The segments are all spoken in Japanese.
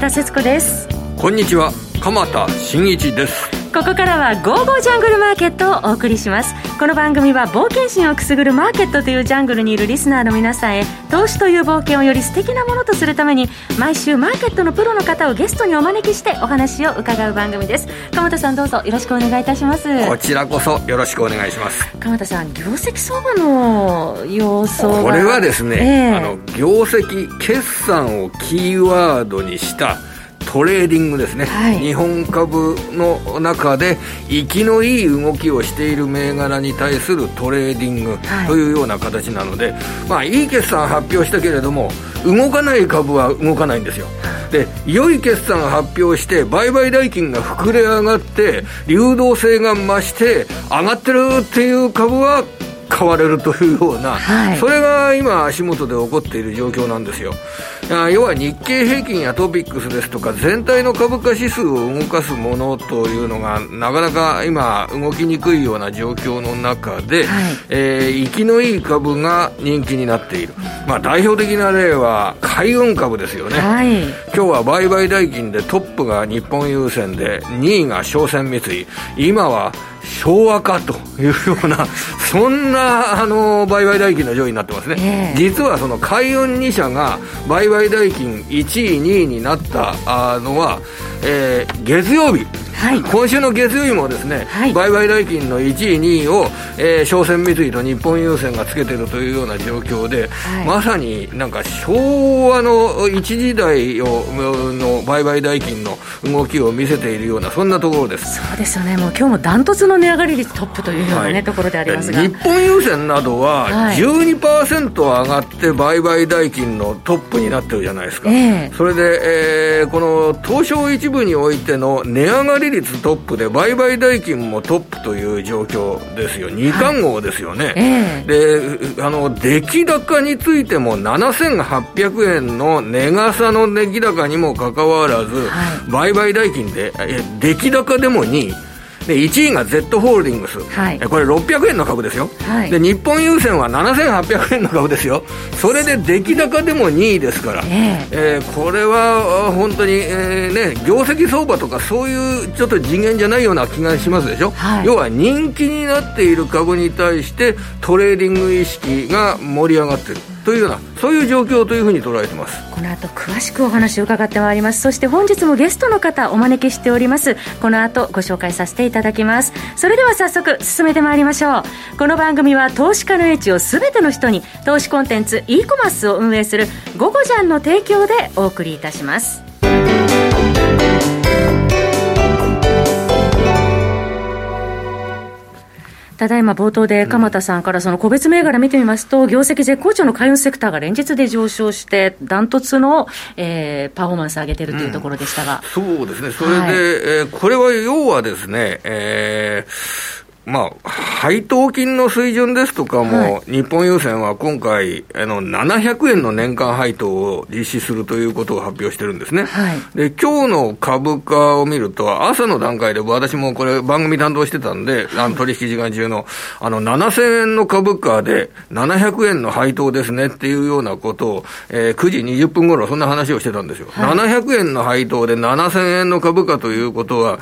田節子です。こんにちは。鎌田新一です。ここからは「ゴーゴージャングルマーケット」をお送りします。この番組は冒険心をくすぐるマーケットというジャングルにいるリスナーの皆さんへ投資という冒険をより素敵なものとするために毎週マーケットのプロの方をゲストにお招きしてお話を伺う番組です。鎌田さんどうぞよろしくお願いいたしますこちらこそよろしくお願いします。鎌田さん業績相場の様相これはですね、えー、あの業績決算をキーワードにしたトレーディングですね、はい、日本株の中で活きのいい動きをしている銘柄に対するトレーディングというような形なので、はい、まあいい決算発表したけれども動かない株は動かないんですよ。で良い決算発表して売買代金が膨れ上がって流動性が増して上がってるっていう株は買われるというような、はい、それが今足元で起こっている状況なんですよ。要は日経平均やトピックスですとか全体の株価指数を動かすものというのがなかなか今動きにくいような状況の中で、はい、えー、生きのいい株が人気になっている、まあ、代表的な例は海運株ですよね、はい、今日は売買代金でトップが日本郵船で2位が商船三井。今は昭和かというような、そんなあの売買代金の上位になってますね、えー、実はその海運2社が売買代金1位、2位になったのは、えー、月曜日。はい、今週の月曜日もですね、はい、売買代金の1位、2位を、えー、商船三井と日本郵船がつけてるというような状況で、はい、まさになんか昭和の一時代をの売買代金の動きを見せているような、そんなところです。そうですよね、もう今日もダントツの値上がり率トップというようなね、はい、ところでありますが。日本郵船などは12%上がって売買代金のトップになってるじゃないですか、えー、それで、えー、この東証一部においての値上がり率トップで売買代金もトップという状況ですよ。2冠王ですよね、はい。えー、であの出来高についても7800円の値傘の出来高にもかかわらず、はい、売買代金で出来高でも2位で1位が Z ホールディングス、はい、これ600円の株ですよ、はい、で日本郵船は7800円の株ですよ。それで出来高でも2位ですから、えー、えー、これは本当に、えーね、業績相場とかそういうちょっと次元じゃないような気がしますでしょ、はい、要は人気になっている株に対してトレーディング意識が盛り上がってるというようなそういう状況というふうに捉えてます。この後詳しくお話を伺ってまいります。そして本日もゲストの方お招きしております。この後ご紹介させていただきます。それでは早速進めてまいりましょう。この番組は投資家の英知を全ての人に投資コンテンツ e コマースを運営する「ゴゴジャン」の提供でお送りいたします。ただいま冒頭で鎌田さんからその個別銘柄見てみますと、業績絶好調の海運セクターが連日で上昇して、ダントツの、えー、パフォーマンス上げてるというところでしたが、うん、そうですね、それで、はい、えー、これは要はですね、えーまあ、配当金の水準ですとかも、はい、日本郵船は今回、あの、700円の年間配当を実施するということを発表してるんですね。はい、で、今日の株価を見ると、朝の段階で私もこれ番組担当してたんで、あの、取引時間中の、あの、7000円の株価で700円の配当ですねっていうようなことを、えー、9時20分頃そんな話をしてたんですよ。はい、700円の配当で7000円の株価ということは、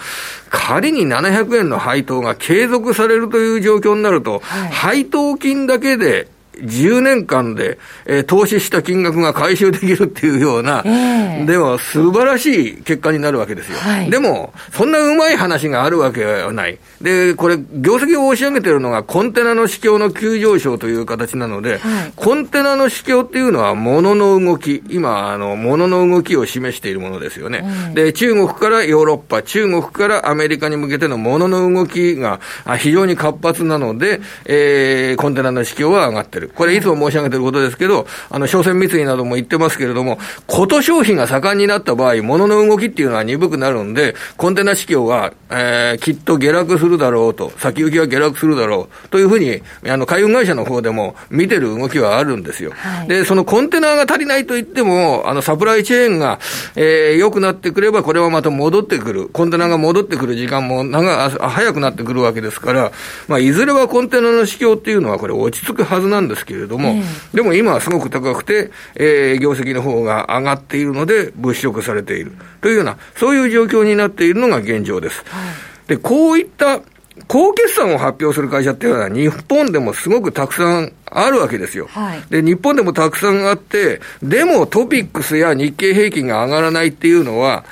仮に700円の配当が継続されるという状況になると、はい、配当金だけで10年間で、えー、投資した金額が回収できるっていうような、えー、でも素晴らしい結果になるわけですよ。はい、でも、そんなうまい話があるわけはない。で、これ、業績を押し上げてるのがコンテナの市況の急上昇という形なので、はい、コンテナの市況っていうのは物の動き、今、あの、物の動きを示しているものですよね。うん、で、中国からヨーロッパ、中国からアメリカに向けての物の動きが非常に活発なので、えー、コンテナの市況は上がってる。これいつも申し上げてることですけど、あの、商船三井なども言ってますけれども、こと消費が盛んになった場合、物の動きっていうのは鈍くなるんで、コンテナ市況は、えー、きっと下落するだろうと、先行きは下落するだろうというふうに、あの、海運会社の方でも見てる動きはあるんですよ。はい、で、そのコンテナが足りないと言っても、あの、サプライチェーンが、えー、良くなってくれば、これはまた戻ってくる。コンテナが戻ってくる時間も長、早くなってくるわけですから、まあ、いずれはコンテナの市況っていうのはこれ落ち着くはずなんですですけれども、えー、でも今はすごく高くて、えー、業績の方が上がっているので、物色されているというような、そういう状況になっているのが現状です。はい、で、こういった高決算を発表する会社っていうのは、日本でもすごくたくさんあるわけですよ。はい、で、日本でもたくさんあって、でもトピックスや日経平均が上がらないっていうのは、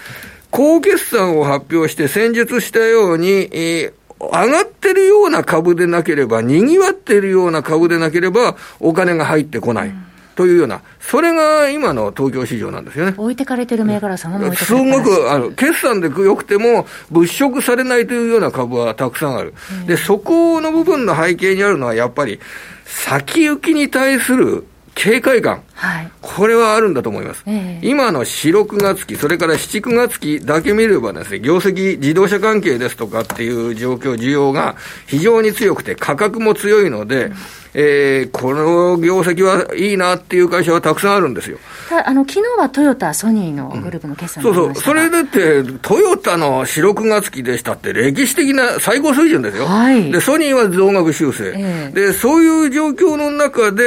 高決算を発表して先日したように、えー、上がってるような株でなければ、賑わってるような株でなければ、お金が入ってこない。うんというような、それが今の東京市場なんですよね。置いてかれてる銘柄さんも置いてかれてすごく、あの、決算で良くても、物色されないというような株はたくさんある。で、そこの部分の背景にあるのは、やっぱり、先行きに対する警戒感、はい、これはあるんだと思います。えー、今の4、6月期、それから7、9月期だけ見ればですね、業績、自動車関係ですとかっていう状況、需要が非常に強くて、価格も強いので、うんえー、この業績はいいなっていう会社はたくさんあるんですよ。たあの昨日はトヨタ、ソニーのグループの決算、うん、そうそう、それだって、トヨタの4、6月期でしたって、歴史的な最高水準ですよ。はい、で、ソニーは増額修正、えー、で、そういう状況の中で、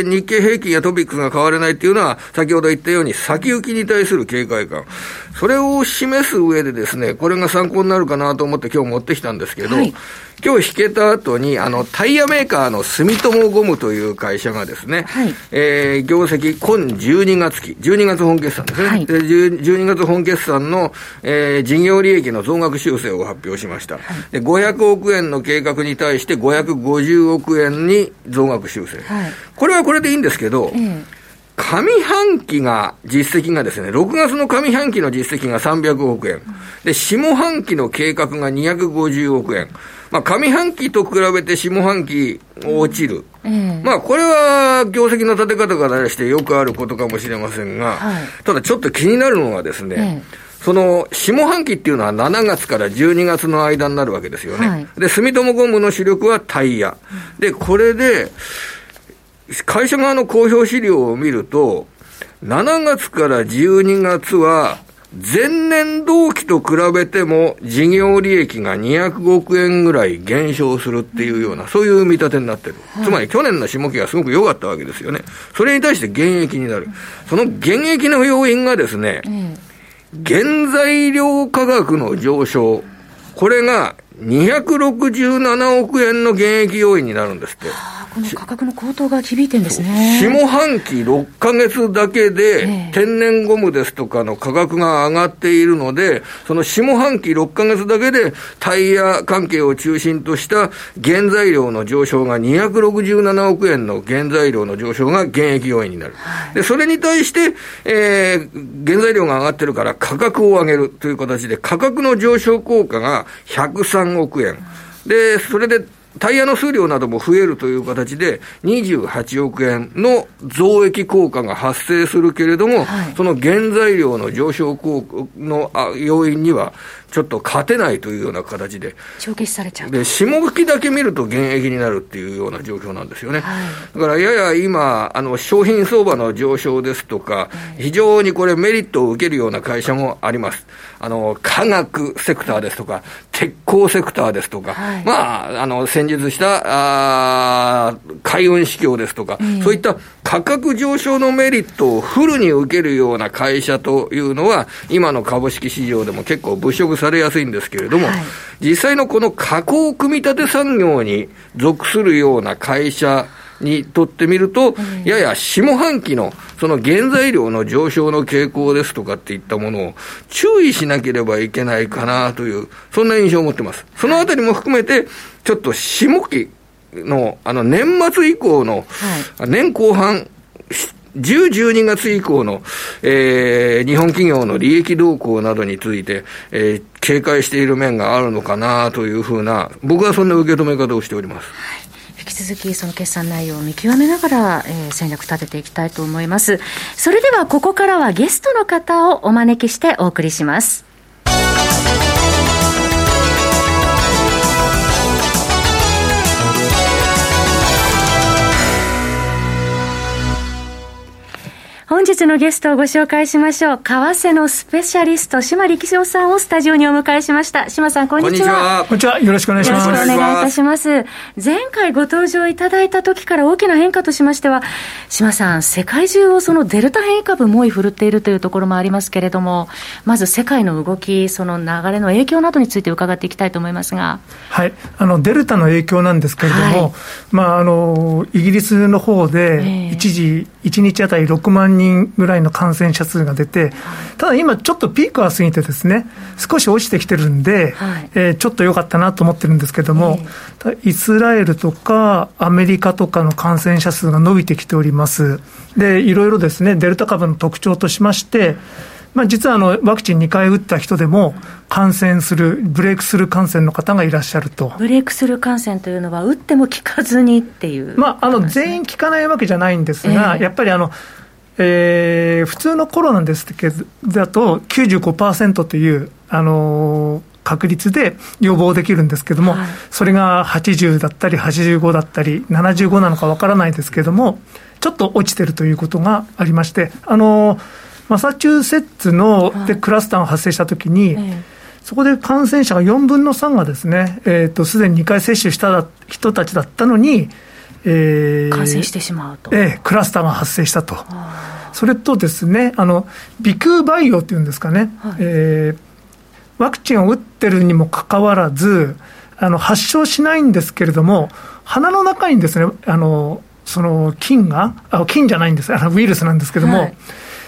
えー、日経平均やトピックスが変われないっていうのは、先ほど言ったように、先行きに対する警戒感。それを示す上でですね、これが参考になるかなと思って今日持ってきたんですけど、はい、今日引けた後に、あの、タイヤメーカーの住友ゴムという会社がですね、はい、えー、業績、今12月期、12月本決算ですね。はい、で12月本決算の、えー、事業利益の増額修正を発表しました。はい、で500億円の計画に対して550億円に増額修正。はい、これはこれでいいんですけど、うん上半期が、実績がですね、6月の上半期の実績が300億円。で、下半期の計画が250億円。まあ、上半期と比べて下半期落ちる。うん、まあ、これは業績の立て方からしてよくあることかもしれませんが、はい、ただちょっと気になるのはですね、その下半期っていうのは7月から12月の間になるわけですよね。はい、で、住友ゴムの主力はタイヤ。で、これで、会社側の公表資料を見ると、7月から12月は、前年同期と比べても事業利益が200億円ぐらい減少するっていうような、そういう見立てになってる。つまり去年の下期がすごく良かったわけですよね。それに対して減益になる。その減益の要因がですね、原材料価格の上昇。これが267億円の減益要因になるんですって。この価格の高騰が響いてるんですね。下半期6か月だけで、天然ゴムですとかの価格が上がっているので、その下半期6か月だけでタイヤ関係を中心とした原材料の上昇が267億円の原材料の上昇が減益要因になる。で、それに対して、えー、原材料が上がってるから価格を上げるという形で価格の上昇効果が103億円。で、それでタイヤの数量なども増えるという形で、28億円の増益効果が発生するけれども、はい、その原材料の上昇効果の要因には、ちょっと勝てないというような形で、帳消しされちゃう。で下向きだけ見ると減益になるっていうような状況なんですよね。はい、だからやや今、あの商品相場の上昇ですとか、非常にこれ、メリットを受けるような会社もあります。あの化学セクターですとか、鉄鋼セクターですとか、はい、まあ、あの先日したあ海運市況ですとか、そういった価格上昇のメリットをフルに受けるような会社というのは、今の株式市場でも結構物色されやすいんですけれども、はい、実際のこの加工組み立て産業に属するような会社にとってみると、やや下半期のその原材料の上昇の傾向ですとかっていったものを注意しなければいけないかなという、そんな印象を持ってます。そのあたりも含めて、ちょっと下期の、あの、年末以降の、はい、年後半、10、12月以降の、えー、日本企業の利益動向などについて、えー、警戒している面があるのかなというふうな、僕はそんな受け止め方をしております。はい引き続きその決算内容を見極めながら、えー、戦略立てていきたいと思います。それではここからはゲストの方をお招きしてお送りします。本本日のゲストをご紹介しましょう。為替のスペシャリスト、島力夫さんをスタジオにお迎えしました。島さん、こんにちは。こんにちは。よろしくお願いします。よろしくお願いいたします。前回ご登場いただいた時から大きな変化としましては、島さん、世界中をそのデルタ変異株猛威振るっているというところもありますけれども、まず世界の動き、その流れの影響などについて伺っていきたいと思いますが。はい。あの、デルタの影響なんですけれども、はい、まあ、あの、イギリスの方で、一時、1日あたり6万人ぐらいの感染者数が出て、ただ今、ちょっとピークは過ぎてですね、少し落ちてきてるんで、はい、えー、ちょっと良かったなと思ってるんですけども、イスラエルとかアメリカとかの感染者数が伸びてきております。で、いろいろですね、デルタ株の特徴としまして、まあ、実はあのワクチン2回打った人でも、感染する、ブレイクスルー感染の方がいらっしゃると。ブレイクスルー感染というのは、打っても効かずにっていう、まあ、あの全員効かないわけじゃないんですが、えー、やっぱりあの、えー、普通のコロナですけど、だと95%という、あのー確率で予防できるんですけども、はい、それが80だったり、85だったり、75なのかわからないですけれども、ちょっと落ちてるということがありまして、あのーマサチューセッツのでクラスターが発生したときに、そこで感染者が4分の3がですね、えーと、すでに2回接種した人たちだったのに、えー、感染してしまうと、えー、クラスターが発生したと。それとですね、あの、ビクーバイオっていうんですかね、はい、えー、ワクチンを打ってるにもかかわらず、あの、発症しないんですけれども、鼻の中にですね、あの、その菌が、あ菌じゃないんです、あのウイルスなんですけれども、はい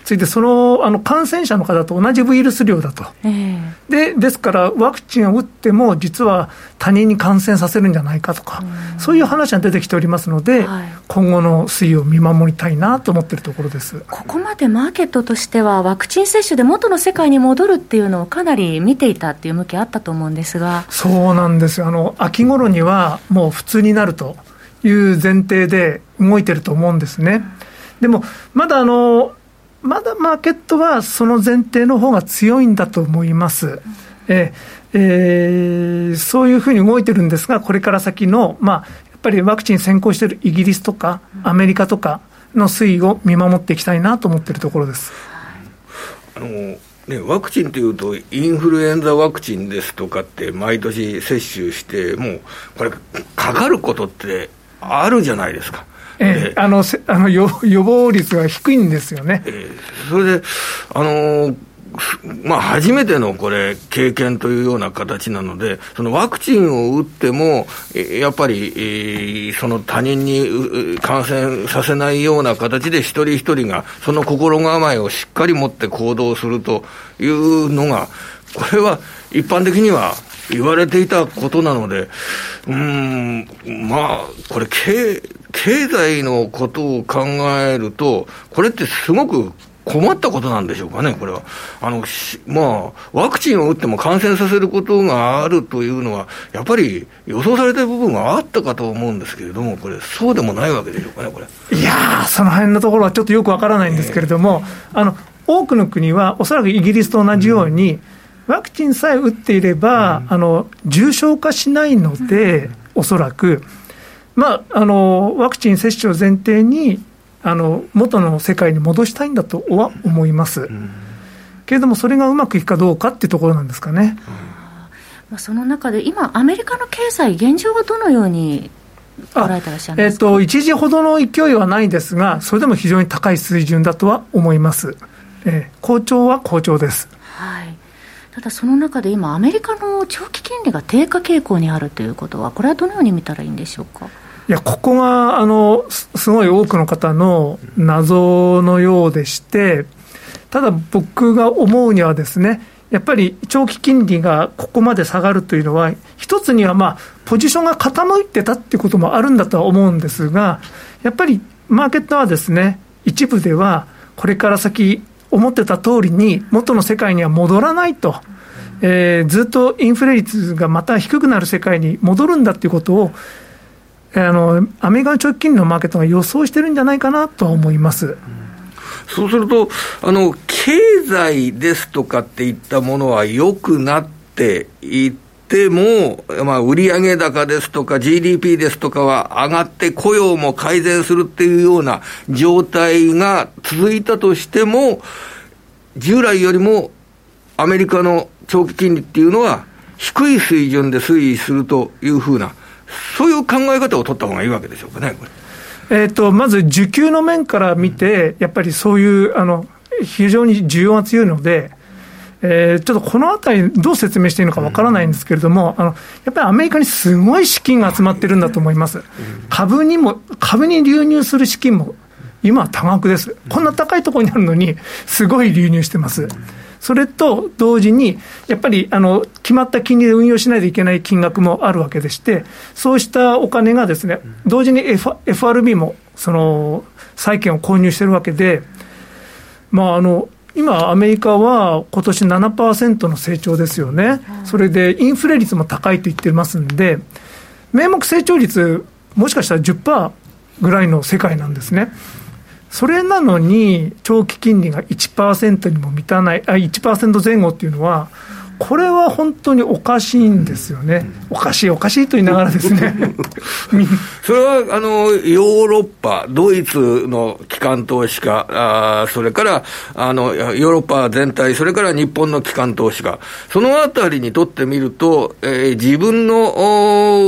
ついて、そのあの感染者の方と同じウイルス量だと、えー、でですから、ワクチンを打っても、実は他人に感染させるんじゃないかとか、うそういう話が出てきておりますので、はい、今後の推移を見守りたいなと思っているところです。ここまでマーケットとしては、ワクチン接種で元の世界に戻るっていうのをかなり見ていたっていう向きあったと思うんですが。そうなんですよ、あの秋頃にはもう普通になるという前提で動いてると思うんですね。でもまだあのまだマーケットはその前提の方が強いんだと思います。ええー、そういうふうに動いてるんですが、これから先の、まあ、やっぱりワクチン先行しているイギリスとか、アメリカとかの推移を見守っていきたいなと思っているところです。あのね、ワクチンというと、インフルエンザワクチンですとかって、毎年接種して、もう、これ、かかることってあるじゃないですか。えー、あのあの予予防率が低いんですよね。えー、それで、あのーまあ、初めてのこれ、経験というような形なので、そのワクチンを打っても、やっぱり、その他人に感染させないような形で、一人一人がその心構えをしっかり持って行動するというのが、これは一般的には言われていたことなので、うん、まあ、これ経、経済のことを考えると、これってすごく困ったことなんでしょうかね、これは。あの、まあ、ワクチンを打っても感染させることがあるというのは、やっぱり予想されてる部分があったかと思うんですけれども、これ、そうでもないわけでしょうかね、これ。いやー、その辺のところはちょっとよくわからないんですけれども、えー、あの、多くの国は、おそらくイギリスと同じように、うんワクチンさえ打っていれば、うん、あの重症化しないので、おそらく、まあ、あのワクチン接種を前提にあの元の世界に戻したいんだとは思います、うん、けれども、それがうまくいくかどうかっていうところなんですかね。まあ、その中で今、アメリカの経済、現状はどのように捉えてらっしゃいますか、えーと、一時ほどの勢いはないですが、それでも非常に高い水準だとは思います。えー、好調は好調です。はいただその中で今、アメリカの長期金利が低下傾向にあるということは、これはどのように見たらいいんでしょうか？いや、ここが、あの、すごい多くの方の謎のようでして、ただ僕が思うにはですね、やっぱり長期金利がここまで下がるというのは、一つにはまあ、ポジションが傾いてたっていうこともあるんだとは思うんですが、やっぱりマーケットはですね、一部では、これから先、思ってた通りに元の世界には戻らないと、えー、ずっとインフレ率がまた低くなる世界に戻るんだっていうことを、あのアメリカの長期金利のマーケットが予想してるんじゃないかなとは思います。そうすると、あの経済ですとかっていったものは良くなっていっても、まあ、売上高ですとか GDP ですとかは上がって雇用も改善するっていうような状態が続いたとしても、従来よりもアメリカの長期金利っていうのは低い水準で推移するというふうな、そういう考え方を取った方がいいわけでしょうかね、これ。えーと、まず需給の面から見て、やっぱりそういうあの非常に需要が強いので、えー、ちょっとこのあたり、どう説明していいのかわからないんですけれども、あのやっぱりアメリカにすごい資金が集まってるんだと思います、株にも、株に流入する資金も今は多額です、こんな高いところにあるのに、すごい流入してます。それと同時に、やっぱりあの決まった金利で運用しないといけない金額もあるわけでして、そうしたお金がですね、同時に、FRB もその債券を購入してるわけで、まあ、あの今、アメリカは今年7%の成長ですよね、それでインフレ率も高いと言ってますんで、名目成長率、もしかしたら10%ぐらいの世界なんですね。それなのに、長期金利が1%にも満たない、あ1%前後っていうのは、これは本当におかしいんですよね、おかしい、おかしいと言いながらですね。それはあのヨーロッパ、ドイツの機関投資家、あそれからあのヨーロッパ全体、それから日本の機関投資家、そのあたりにとってみると、えー、自分の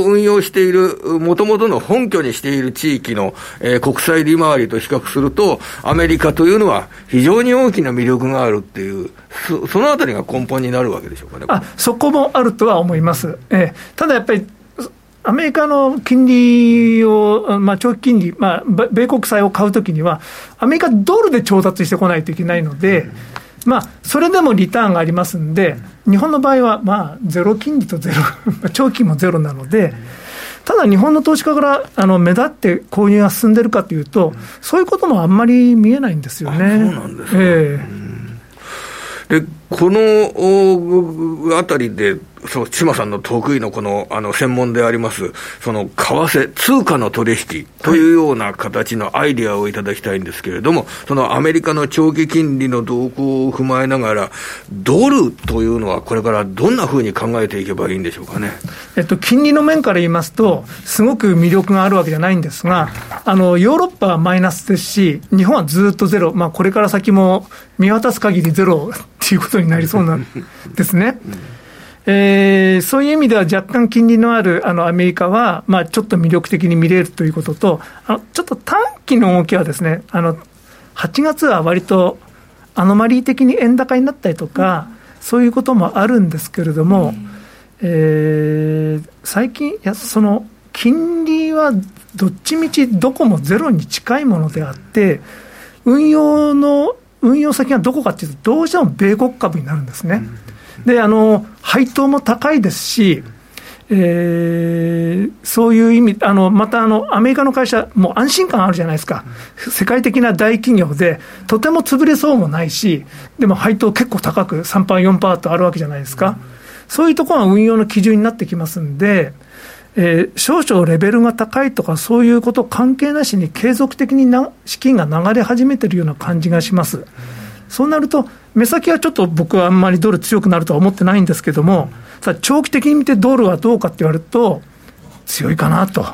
運用している、もともとの本拠にしている地域の、えー、国際利回りと比較すると、アメリカというのは非常に大きな魅力があるっていう、そそのあたりが根本になるわけです。しょうかねあそこもあるとは思います、えー、ただやっぱりアメリカの金利を、まあ、長期金利、まあ、米国債を買うときには、アメリカドルで調達してこないといけないので、まあ、それでもリターンがありますんで、日本の場合は、まあ、ゼロ金利とゼロ、長期もゼロなので、ただ日本の投資家からあの目立って購入が進んでるかというと、そういうこともあんまり見えないんですよね。そうなんですね、えー、でこのあたりで、そう、島さんの得意のこの、あの、専門であります、その、為替、通貨の取引というような形のアイディアをいただきたいんですけれども、そのアメリカの長期金利の動向を踏まえながら、ドルというのはこれからどんなふうに考えていけばいいんでしょうかね。えっと、金利の面から言いますと、すごく魅力があるわけじゃないんですが、あの、ヨーロッパはマイナスですし、日本はずっとゼロ、まあ、これから先も見渡す限りゼロっていうことになりそうなんですね。えー、そういう意味では若干金利のあるあのアメリカは、まあ、ちょっと魅力的に見れるということと、あのちょっと短期の動きはですね、あの8月は割とアノマリー的に円高になったりとか、うん、そういうこともあるんですけれども、うん、えー、最近、いやその金利はどっちみちどこもゼロに近いものであって、運用の運用先がどこかっていうと、どうしても米国株になるんですね。で、あの、配当も高いですし、えー、そういう意味、あのまたあのアメリカの会社、もう安心感あるじゃないですか、世界的な大企業で、とても潰れそうもないし、でも配当結構高く、3%、4%とあるわけじゃないですか、そういうところが運用の基準になってきますんで、えー、少々レベルが高いとか、そういうこと関係なしに継続的にな資金が流れ始めてるような感じがします。そうなると、目先はちょっと僕はあんまりドル強くなるとは思ってないんですけども、さ長期的に見てドルはどうかって言われると、強いかなと。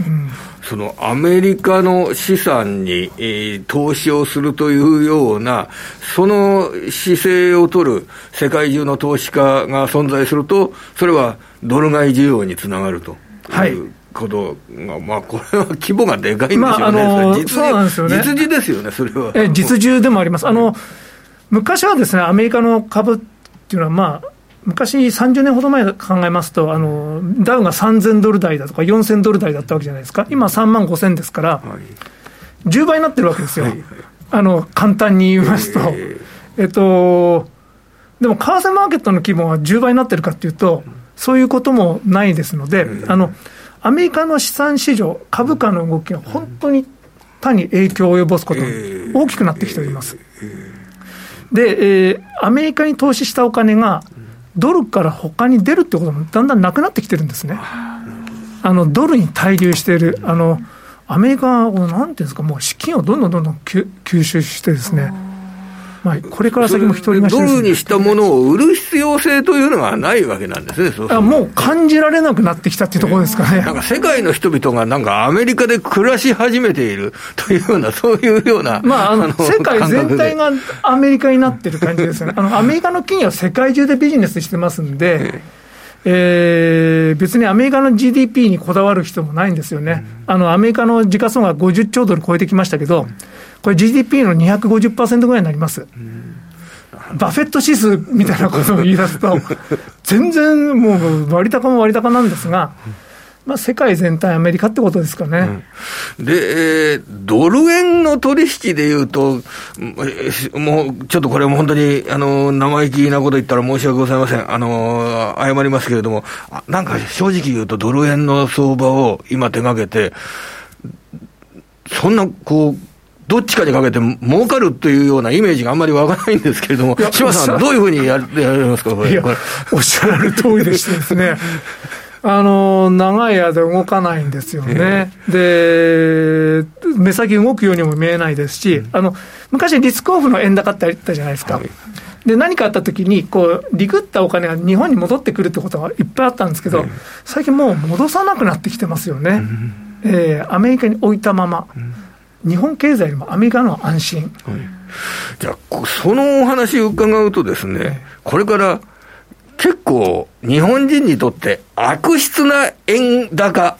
うんそのアメリカの資産に、えー、投資をするというような、その姿勢を取る世界中の投資家が存在すると、それはドル買い需要につながるということが、まあ、これは規模がでかいんでしょうね、まあ、あの実そね実需ですよね、それは。え実需でもあります。あの昔はですね、アメリカの株っていうのは、まあ、昔、30年ほど前考えますと、あのダウが3000ドル台だとか、4000ドル台だったわけじゃないですか、今、3万5000ですから、はい、10倍になってるわけですよ、はいはい、あの簡単に言いますと。えー、えっと、でも為替マーケットの規模は10倍になってるかっていうと、そういうこともないですので、あのアメリカの資産市場、株価の動きが本当に他に影響を及ぼすことが大きくなってきております。で、えー、アメリカに投資したお金が、ドルから他に出るってこともだんだんなくなってきてるんですね。あのドルに滞留している、あのアメリカはなんていうんですか、もう資金をどんどんどんどん吸収してですね、まあ、これから先も一人ドルにしたものを売る必要性というのがないわけなんですね、そうあもう感じられなくなってきたっていうところですかね。なんか世界の人々がなんかアメリカで暮らし始めているというような、そういうような。まあ、あの、世界全体がアメリカになってる感じですよね。あの、アメリカの企業は世界中でビジネスしてますんで、えー、別にアメリカの GDP にこだわる人もないんですよね。あの、アメリカの時価総額50兆ドル超えてきましたけど、これ GDP の250%ぐらいになります。バフェット指数みたいなことを言い出すと、全然もう割高も割高なんですが、まあ、世界全体、アメリカってことですかね。うん、で、えー、ドル円の取引でいうと、もう、ちょっとこれも本当に、あの、生意気なこと言ったら申し訳ございません。あの、謝りますけれども、なんか正直言うと、ドル円の相場を今手がけて、そんな、こう、どっちかにかけて儲かるというようなイメージがあんまり湧かないんですけれども、島さん、どういうふうにややりますか、これ。おっしゃる通りでしてですね。あの長い間動かないんですよね、で目先動くようにも見えないですし、あの昔、リスクオフの円高ってあったじゃないですか。はい。で何かあったときにこう、リグったお金が日本に戻ってくるってことがいっぱいあったんですけど、最近もう戻さなくなってきてますよね、えー、アメリカに置いたまま、日本経済もアメリカの安心。はい、じゃあ、そのお話を伺うとですね、これから結構、日本人にとって悪質な円高、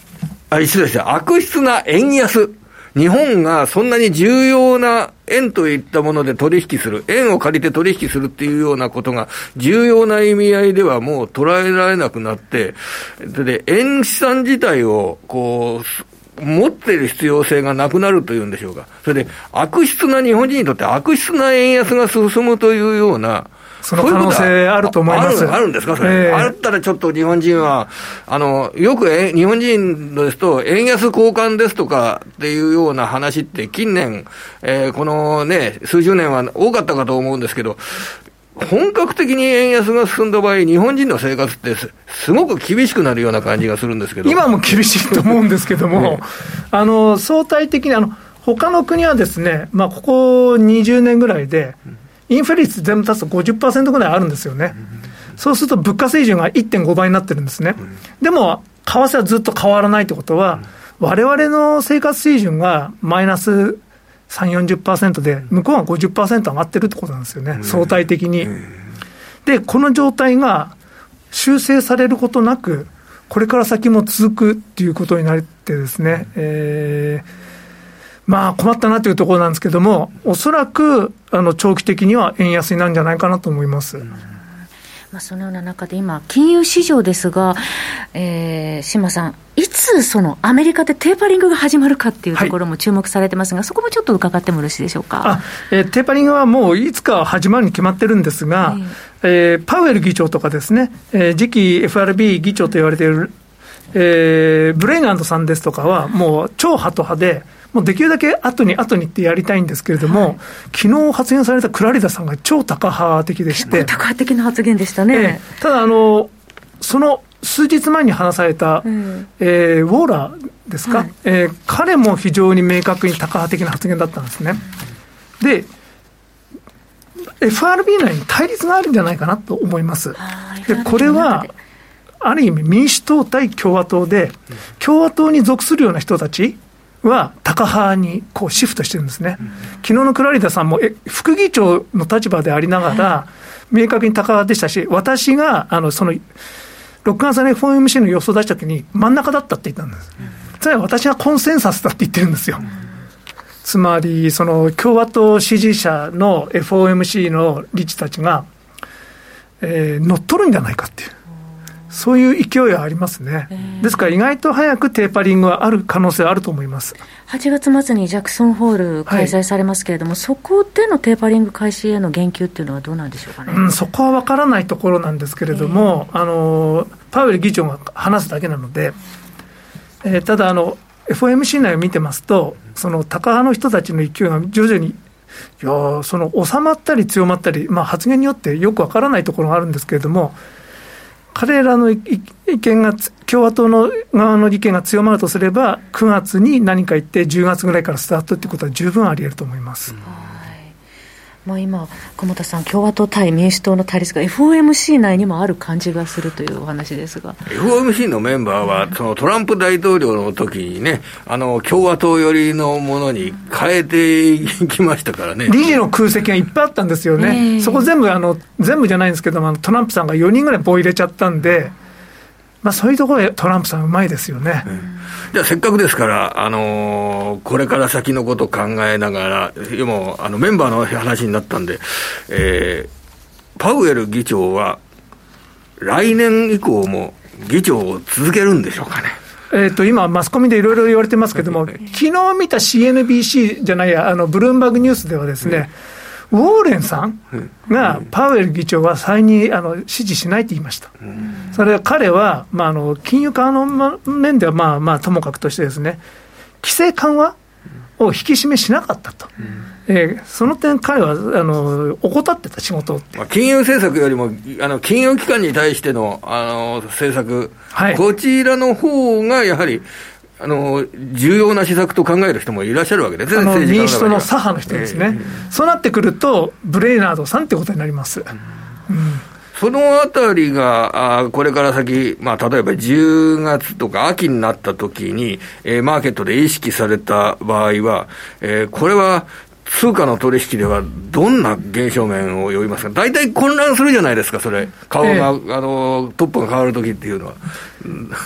あ、失礼して、悪質な円安。日本がそんなに重要な円といったもので取引する、円を借りて取引するっていうようなことが重要な意味合いではもう捉えられなくなって、で、円資産自体を、こう、持っている必要性がなくなるというんでしょうか。それで、悪質な日本人にとって悪質な円安が進むというような、その可能性あると思います。あるんですか、それ、えー、あったらちょっと日本人は、あのよく日本人ですと、円安交換ですとかっていうような話って、近年、えー、このね、数十年は多かったかと思うんですけど、本格的に円安が進んだ場合、日本人の生活ってすごく厳しくなるような感じがするんですけど。今も厳しいと思うんですけども、ね、あの相対的にあの、他の国はですね、まあ、ここ20年ぐらいで、インフレ率全部足すと50%ぐらいあるんですよね。そうすると物価水準が1.5倍になってるんですね。でも、為替はずっと変わらないってことは、われわれの生活水準がマイナス3、40%で、向こうが50%上がってるってことなんですよね、相対的に。で、この状態が修正されることなく、これから先も続くっていうことになってですね、えー、まあ困ったなというところなんですけれども、おそらくあの長期的には円安になるんじゃないかなと思います。まあ、そのような中で今、金融市場ですが、えー、島さん、いつそのアメリカでテーパリングが始まるかっていうところも注目されてますが、はい、そこもちょっと伺ってもよろしいでしょうか？えー、テーパリングはもういつか始まるに決まってるんですが、えー、パウエル議長とかですね、えー、次期 FRB 議長と言われている、えー、ブレイガンドさんですとかは、もう超ハト派で、もうできるだけ後に後にってやりたいんですけれども、はい、昨日発言されたクラリダさんが超タカ派的でして。タカ派的な発言でしたね。えー、ただあの、その数日前に話された、うん、えー、ウォーラーですか、はい、えー、彼も非常に明確にタカ派的な発言だったんですね。で、FRB 内に対立があるんじゃないかなと思います。でこれはある意味民主党対共和党で、共和党に属するような人たちはタカ派にこうシフトしてるんですね、うん、昨日のクラリダさんもえ副議長の立場でありながら、明確にタカ派でしたし、私があのその6月の FOMC の予想を出したときに、真ん中だったって言ったんです、つまり私はコンセンサスだって言ってるんですよ。つまり、その共和党支持者の FOMC の理事たちが、えー、乗っ取るんじゃないかっていう。そういう勢いはありますね、ですから意外と早くテーパリングはある可能性はあると思います。8月末にジャクソンホール開催されますけれども、はい、そこでのテーパリング開始への言及っていうのはどうなんでしょうかね、うん、そこは分からないところなんですけれども、あのパウエル議長が話すだけなので、えー、ただあの、FOMC 内を見てますと、その高派の人たちの勢いが徐々にいやその収まったり強まったり、まあ、発言によってよくわからないところがあるんですけれども、彼らの意見が、共和党の側の意見が強まるとすれば、9月に何か言って、10月ぐらいからスタートっていうことは十分ありえると思います。まあ、今、鎌田さん、共和党対民主党の対立が FOMC 内にもある感じがするというお話ですが。FOMC のメンバーは、そのトランプ大統領の時にね、あの共和党寄りのものに変えていきましたからね。理事の空席がいっぱいあったんですよね、えー、そこ全部あの、全部じゃないんですけども、トランプさんが4人ぐらい棒入れちゃったんで。まあ、そういうところでトランプさん、うまいですよね。うんじゃあ、せっかくですから、あのー、これから先のことを考えながら、でもあのメンバーの話になったんで、えー、パウエル議長は、来年以降も議長を続けるんでしょうかね。えー、と今、マスコミでいろいろ言われてますけれども、昨日見た CNBC じゃないや、あのブルームバーグニュースではですね、ウォーレンさんがパウエル議長は再任あの支持しないと言いました。それは彼は、まあ、あの金融緩和の面では、まあまあ、ともかくとしてですね、規制緩和を引き締めしなかったと。えー、その点、彼はあの怠ってた仕事まあ、金融政策よりもあの金融機関に対してのあの政策、はい、こちらの方がやはりあの重要な施策と考える人もいらっしゃるわけですね、民主党の左派の人ですね、えー、そうなってくると、ブレイナードさんってことになります。うん。そのあたりが、あこれから先、まあ、例えば10月とか秋になった時に、えー、マーケットで意識された場合は、えー、これは通貨の取引ではどんな現象面を呼びますか、大体混乱するじゃないですか、それ、顔が、えあのトップが変わるときっていうのは、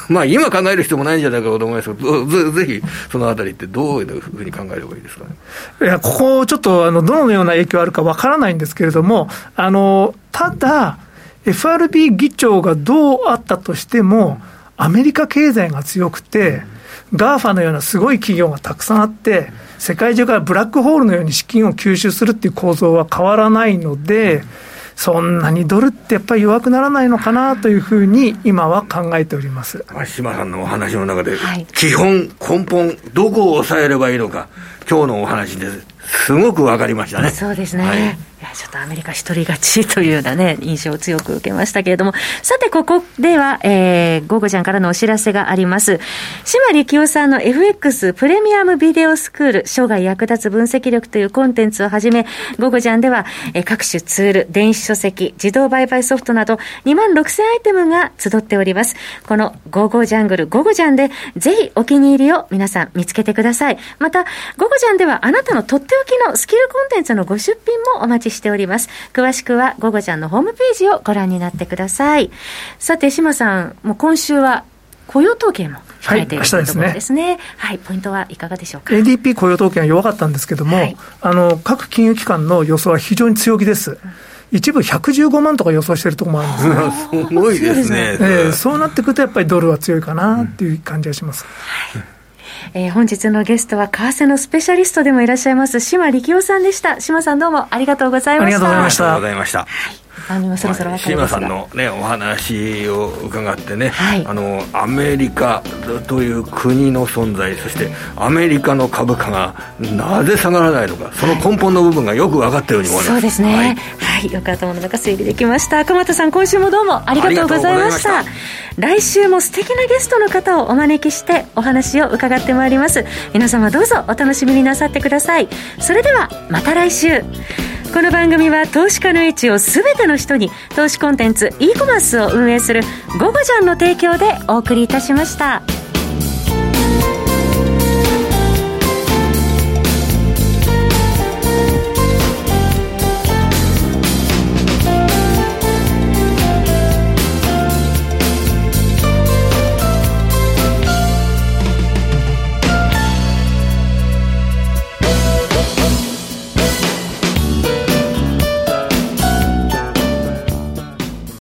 まあ今考える必要もないんじゃないかと思いますけど、ぜぜひそのあたりってどういうふうに考えればいいですかね？いや、ここ、ちょっとあのどのような影響あるかわからないんですけれども、あのただ、FRB 議長がどうあったとしても、アメリカ経済が強くて、 GAFAのようなすごい企業がたくさんあって、世界中からブラックホールのように資金を吸収するっていう構造は変わらないので、そんなにドルってやっぱり弱くならないのかなというふうに今は考えております。島さんのお話の中で、基本、根本、どこを抑えればいいのか、今日のお話ですごく分かりましたね。そうですね、はいいや、ちょっとアメリカ一人勝ちというようなね、印象を強く受けましたけれども、さて、ここでは、えー、ゴゴちゃんからのお知らせがあります。島力夫さんの FX プレミアムビデオスクール、生涯役立つ分析力というコンテンツをはじめ、ゴゴちゃんでは、えー、各種ツール、電子書籍、自動売買ソフトなど、2万6000アイテムが集っております。このゴゴジャングル、ゴゴジャンで、ぜひお気に入りを皆さん見つけてください。また、ゴゴジャンではあなたのとっておきのスキルコンテンツのご出品もお待ちしております。詳しくは、ゴゴちゃんのホームページをご覧になってください。さて、島さん、もう今週は雇用統計も控えている、はい、というところですね。はい、ポイントはいかがでしょうか？ADP 雇用統計が弱かったんですけども、はい、あの各金融機関の予想は非常に強気です。一部115万とか予想しているところもあるんですよ。すごいですね。えー、そうなってくると、やっぱりドルは強いかなっていう感じがします。はいえー、本日のゲストは為替のスペシャリストでもいらっしゃいます島力夫さんでした。島さんどうもありがとうございました。ありがとうございました。あのそろそろ島さんの、ね、お話を伺ってね、はい、あのアメリカという国の存在そしてアメリカの株価がなぜ下がらないのかその根本の部分がよく分かったように思います、そうですね。はい、はい、よかったもの中整理できました。鎌田さん今週もどうもありがとうございました。来週も素敵なゲストの方をお招きしてお話を伺ってまいります。皆様どうぞお楽しみになさってください。それではまた来週この番組は投資家の位置を全ての人に投資コンテンツ e コマースを運営する「ゴゴジャン」の提供でお送りいたしました。